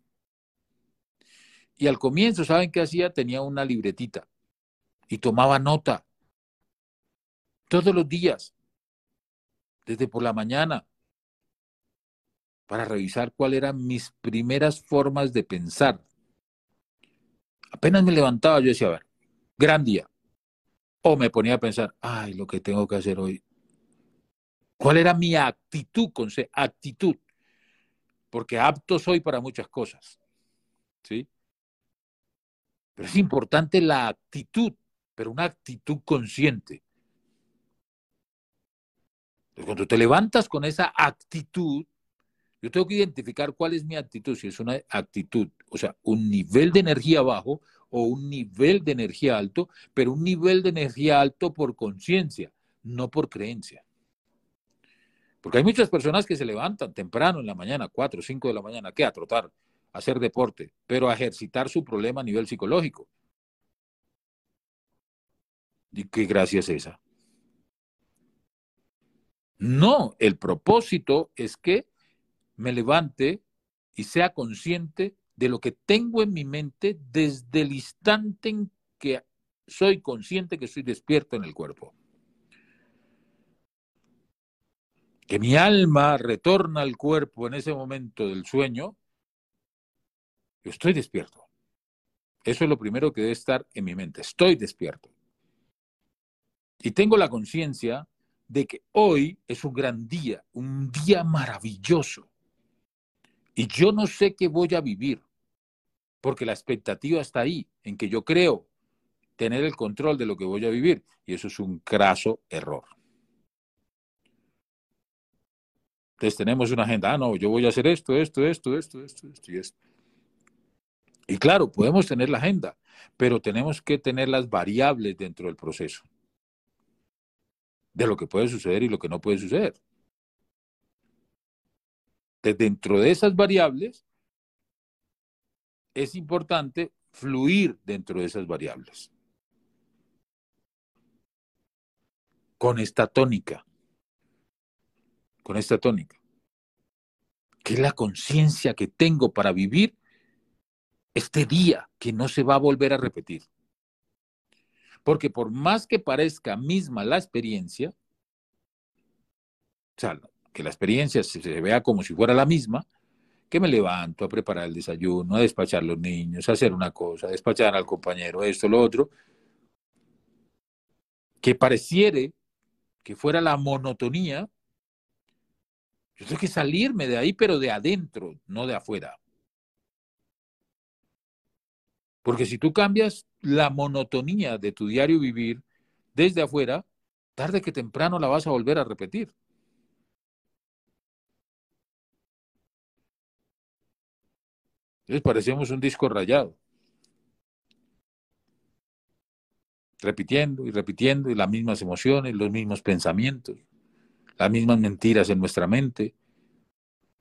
Y al comienzo, ¿saben qué hacía? Tenía una libretita y tomaba nota todos los días, desde por la mañana, para revisar cuáles eran mis primeras formas de pensar. Apenas me levantaba, yo decía, a ver, gran día. O me ponía a pensar, ay, lo que tengo que hacer hoy. ¿Cuál era mi actitud? Con actitud porque apto soy para muchas cosas. ¿Sí? Pero es importante la actitud, pero una actitud consciente. cuando te levantas con esa actitud, yo tengo que identificar cuál es mi actitud, si es una actitud, o sea, un nivel de energía bajo o un nivel de energía alto, pero un nivel de energía alto por conciencia, no por creencia. Porque hay muchas personas que se levantan temprano en la mañana, 4 o 5 de la mañana, ¿qué? A trotar, a hacer deporte, pero a ejercitar su problema a nivel psicológico. ¿Y qué gracia es esa? No, el propósito es que me levante y sea consciente de lo que tengo en mi mente desde el instante en que soy consciente que estoy despierto en el cuerpo. que mi alma retorna al cuerpo en ese momento del sueño, yo estoy despierto. Eso es lo primero que debe estar en mi mente. Estoy despierto. Y tengo la conciencia de que hoy es un gran día, un día maravilloso. Y yo no sé qué voy a vivir. porque la expectativa está ahí, en que yo creo tener el control de lo que voy a vivir, y eso es un craso error. Entonces tenemos una agenda, ah, no, yo voy a hacer esto, esto, esto, esto, esto, esto y esto. Y claro, podemos tener la agenda, pero tenemos que tener las variables dentro del proceso de lo que puede suceder y lo que no puede suceder. Dentro de esas variables, es importante fluir dentro de esas variables. Con esta tónica. Con esta tónica. Que es la conciencia que tengo para vivir este día que no se va a volver a repetir. Porque por más que parezca misma la experiencia, o sea, que la experiencia se, vea como si fuera la misma, que me levanto a preparar el desayuno, a despachar a los niños, a hacer una cosa, a despachar al compañero, esto, lo otro, que pareciere que fuera la monotonía, yo tengo que salirme de ahí, pero de adentro, no de afuera. Porque si tú cambias la monotonía de tu diario vivir desde afuera, tarde que temprano la vas a volver a repetir. Entonces parecemos un disco rayado. Repitiendo y repitiendo las mismas emociones, los mismos pensamientos, las mismas mentiras en nuestra mente.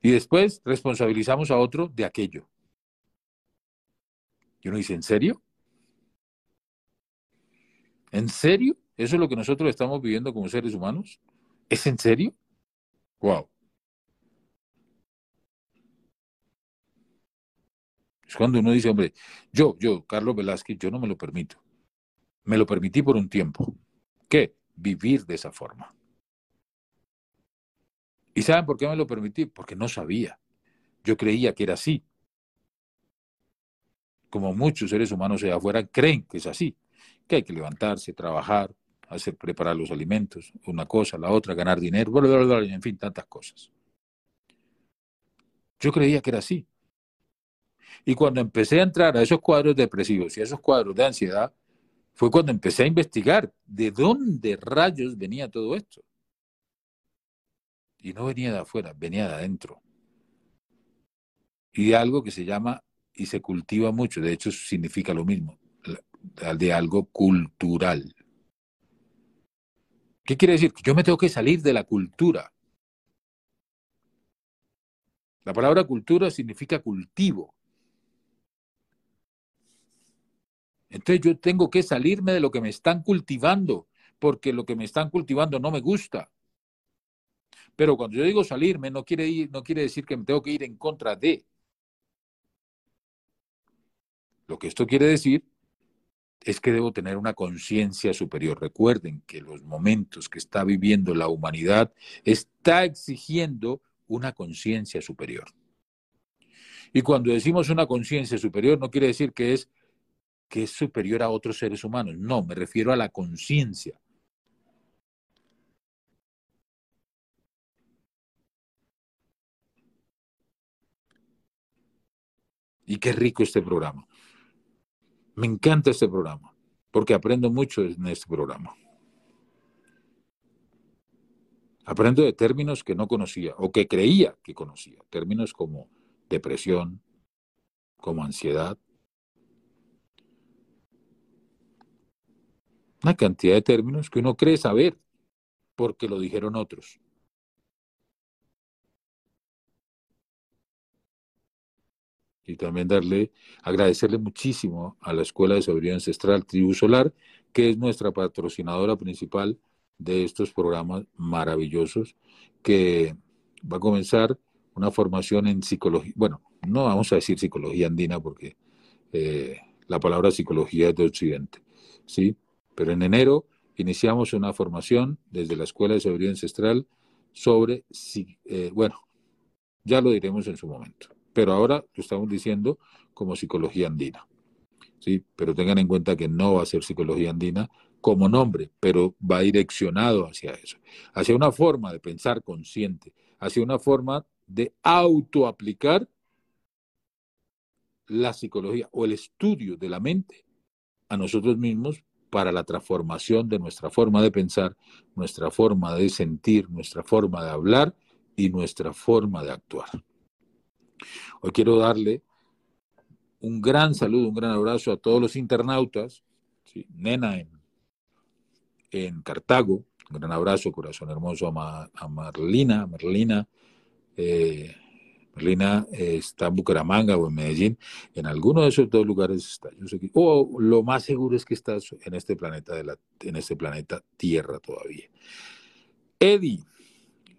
Y después responsabilizamos a otro de aquello. Y uno dice, ¿en serio? ¿En serio? ¿Eso es lo que nosotros estamos viviendo como seres humanos? ¿Es en serio? Wow. Es cuando uno dice, hombre, yo, yo, Carlos Velázquez, yo no me lo permito. Me lo permití por un tiempo. ¿Qué? Vivir de esa forma. ¿Y saben por qué me lo permití? Porque no sabía. Yo creía que era así como muchos seres humanos allá afuera creen que es así, que hay que levantarse, trabajar, hacer preparar los alimentos, una cosa, la otra, ganar dinero, en fin, tantas cosas. Yo creía que era así. Y cuando empecé a entrar a esos cuadros depresivos y a esos cuadros de ansiedad, fue cuando empecé a investigar de dónde rayos venía todo esto. Y no venía de afuera, venía de adentro. Y de algo que se llama y se cultiva mucho, de hecho significa lo mismo, de algo cultural. ¿Qué quiere decir? Yo me tengo que salir de la cultura. La palabra cultura significa cultivo. Entonces yo tengo que salirme de lo que me están cultivando, porque lo que me están cultivando no me gusta. Pero cuando yo digo salirme, no quiere, decir que me tengo que ir en contra de. Lo que esto quiere decir es que debo tener una conciencia superior. Recuerden que los momentos que está viviendo la humanidad está exigiendo una conciencia superior. Y cuando decimos una conciencia superior no quiere decir que es que es superior a otros seres humanos. No, me refiero a la conciencia. Y qué rico este programa. Me encanta este programa, porque aprendo mucho en este programa. Aprendo de términos que no conocía o que creía que conocía, términos como depresión, como ansiedad. Una cantidad de términos que uno cree saber porque lo dijeron otros. y también darle, agradecerle muchísimo a la Escuela de Sabiduría Ancestral Tribu Solar, que es nuestra patrocinadora principal de estos programas maravillosos, que va a comenzar una formación en psicología, bueno, no vamos a decir psicología andina porque eh, la palabra psicología es de Occidente, ¿sí? Pero en enero iniciamos una formación desde la Escuela de Sabiduría Ancestral sobre, eh, bueno, ya lo diremos en su momento pero ahora lo estamos diciendo como psicología andina. ¿sí? Pero tengan en cuenta que no va a ser psicología andina como nombre, pero va direccionado hacia eso, hacia una forma de pensar consciente, hacia una forma de autoaplicar la psicología o el estudio de la mente a nosotros mismos para la transformación de nuestra forma de pensar, nuestra forma de sentir, nuestra forma de hablar y nuestra forma de actuar. Hoy quiero darle un gran saludo, un gran abrazo a todos los internautas, Nena en, Cartago, un gran abrazo, corazón hermoso a, Marlina, Marlina, eh, Marlina eh, está en Bucaramanga o en Medellín, en alguno de esos dos lugares está. o lo más seguro es que estás en este planeta de la, en este planeta Tierra todavía. Eddie,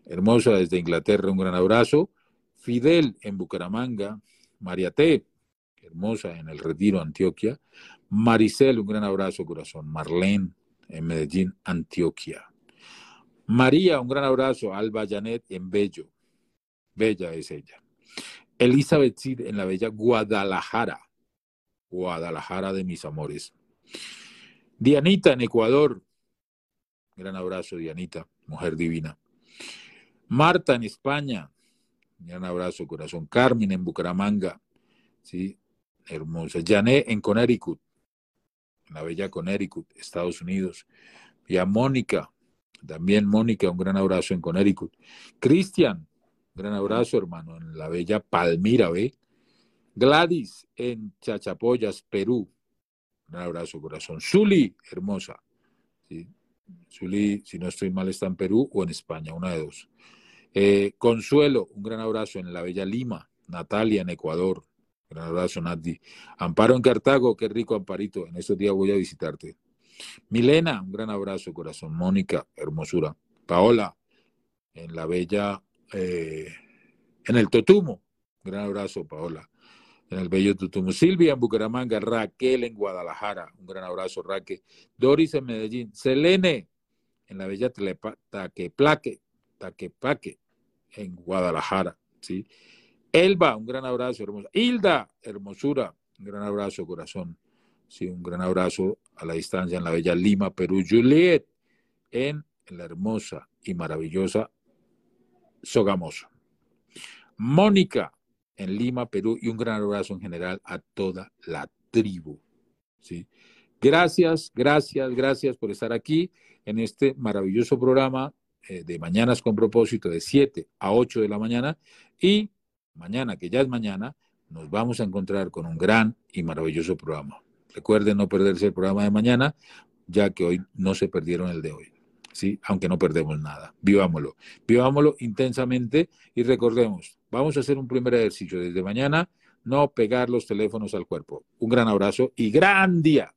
hermosa desde Inglaterra, un gran abrazo. Fidel en Bucaramanga, María T, hermosa en el Retiro, Antioquia. Maricel, un gran abrazo, corazón. Marlene en Medellín, Antioquia. María, un gran abrazo. Alba Janet en Bello. Bella es ella. Elizabeth Cid en la bella Guadalajara. Guadalajara de mis amores. Dianita en Ecuador. Gran abrazo, Dianita, mujer divina. Marta en España. Gran abrazo, corazón. Carmen en Bucaramanga. Sí, hermosa. Jané en Connecticut. En la bella Connecticut, Estados Unidos. Y a Mónica. También Mónica, un gran abrazo en Connecticut. Cristian gran abrazo, hermano, en la bella Palmira, ¿ve? Gladys en Chachapoyas, Perú. Un abrazo, corazón. Zuli, hermosa. ¿sí? Zuli, si no estoy mal, está en Perú o en España, una de dos. Eh, Consuelo, un gran abrazo en la bella Lima. Natalia en Ecuador. Gran abrazo, Nati. Amparo en Cartago, qué rico Amparito. En estos días voy a visitarte. Milena, un gran abrazo, corazón. Mónica, hermosura. Paola, en la bella eh, en el Totumo. gran abrazo, Paola. En el bello Totumo. Silvia en Bucaramanga. Raquel en Guadalajara. Un gran abrazo, Raquel. Doris en Medellín. Selene en la bella Taqueplaque, Taquepaque, en Guadalajara. ¿sí? Elba, un gran abrazo, hermosa. Hilda, hermosura. Un gran abrazo, corazón. Sí, un gran abrazo a la distancia en la bella Lima, Perú. Juliet en la hermosa y maravillosa Sogamoso. Mónica en Lima, Perú, y un gran abrazo en general a toda la tribu. ¿sí? Gracias, gracias, gracias por estar aquí en este maravilloso programa eh, de Mañanas con propósito de 7 a 8 de la mañana. Y mañana, que ya es mañana, nos vamos a encontrar con un gran y maravilloso programa. Recuerden no perderse el programa de mañana, ya que hoy no se perdieron el de hoy. ¿Sí? aunque no perdemos nada. Vivámoslo, vivámoslo intensamente y recordemos, vamos a hacer un primer ejercicio desde mañana, no pegar los teléfonos al cuerpo. Un gran abrazo y gran día.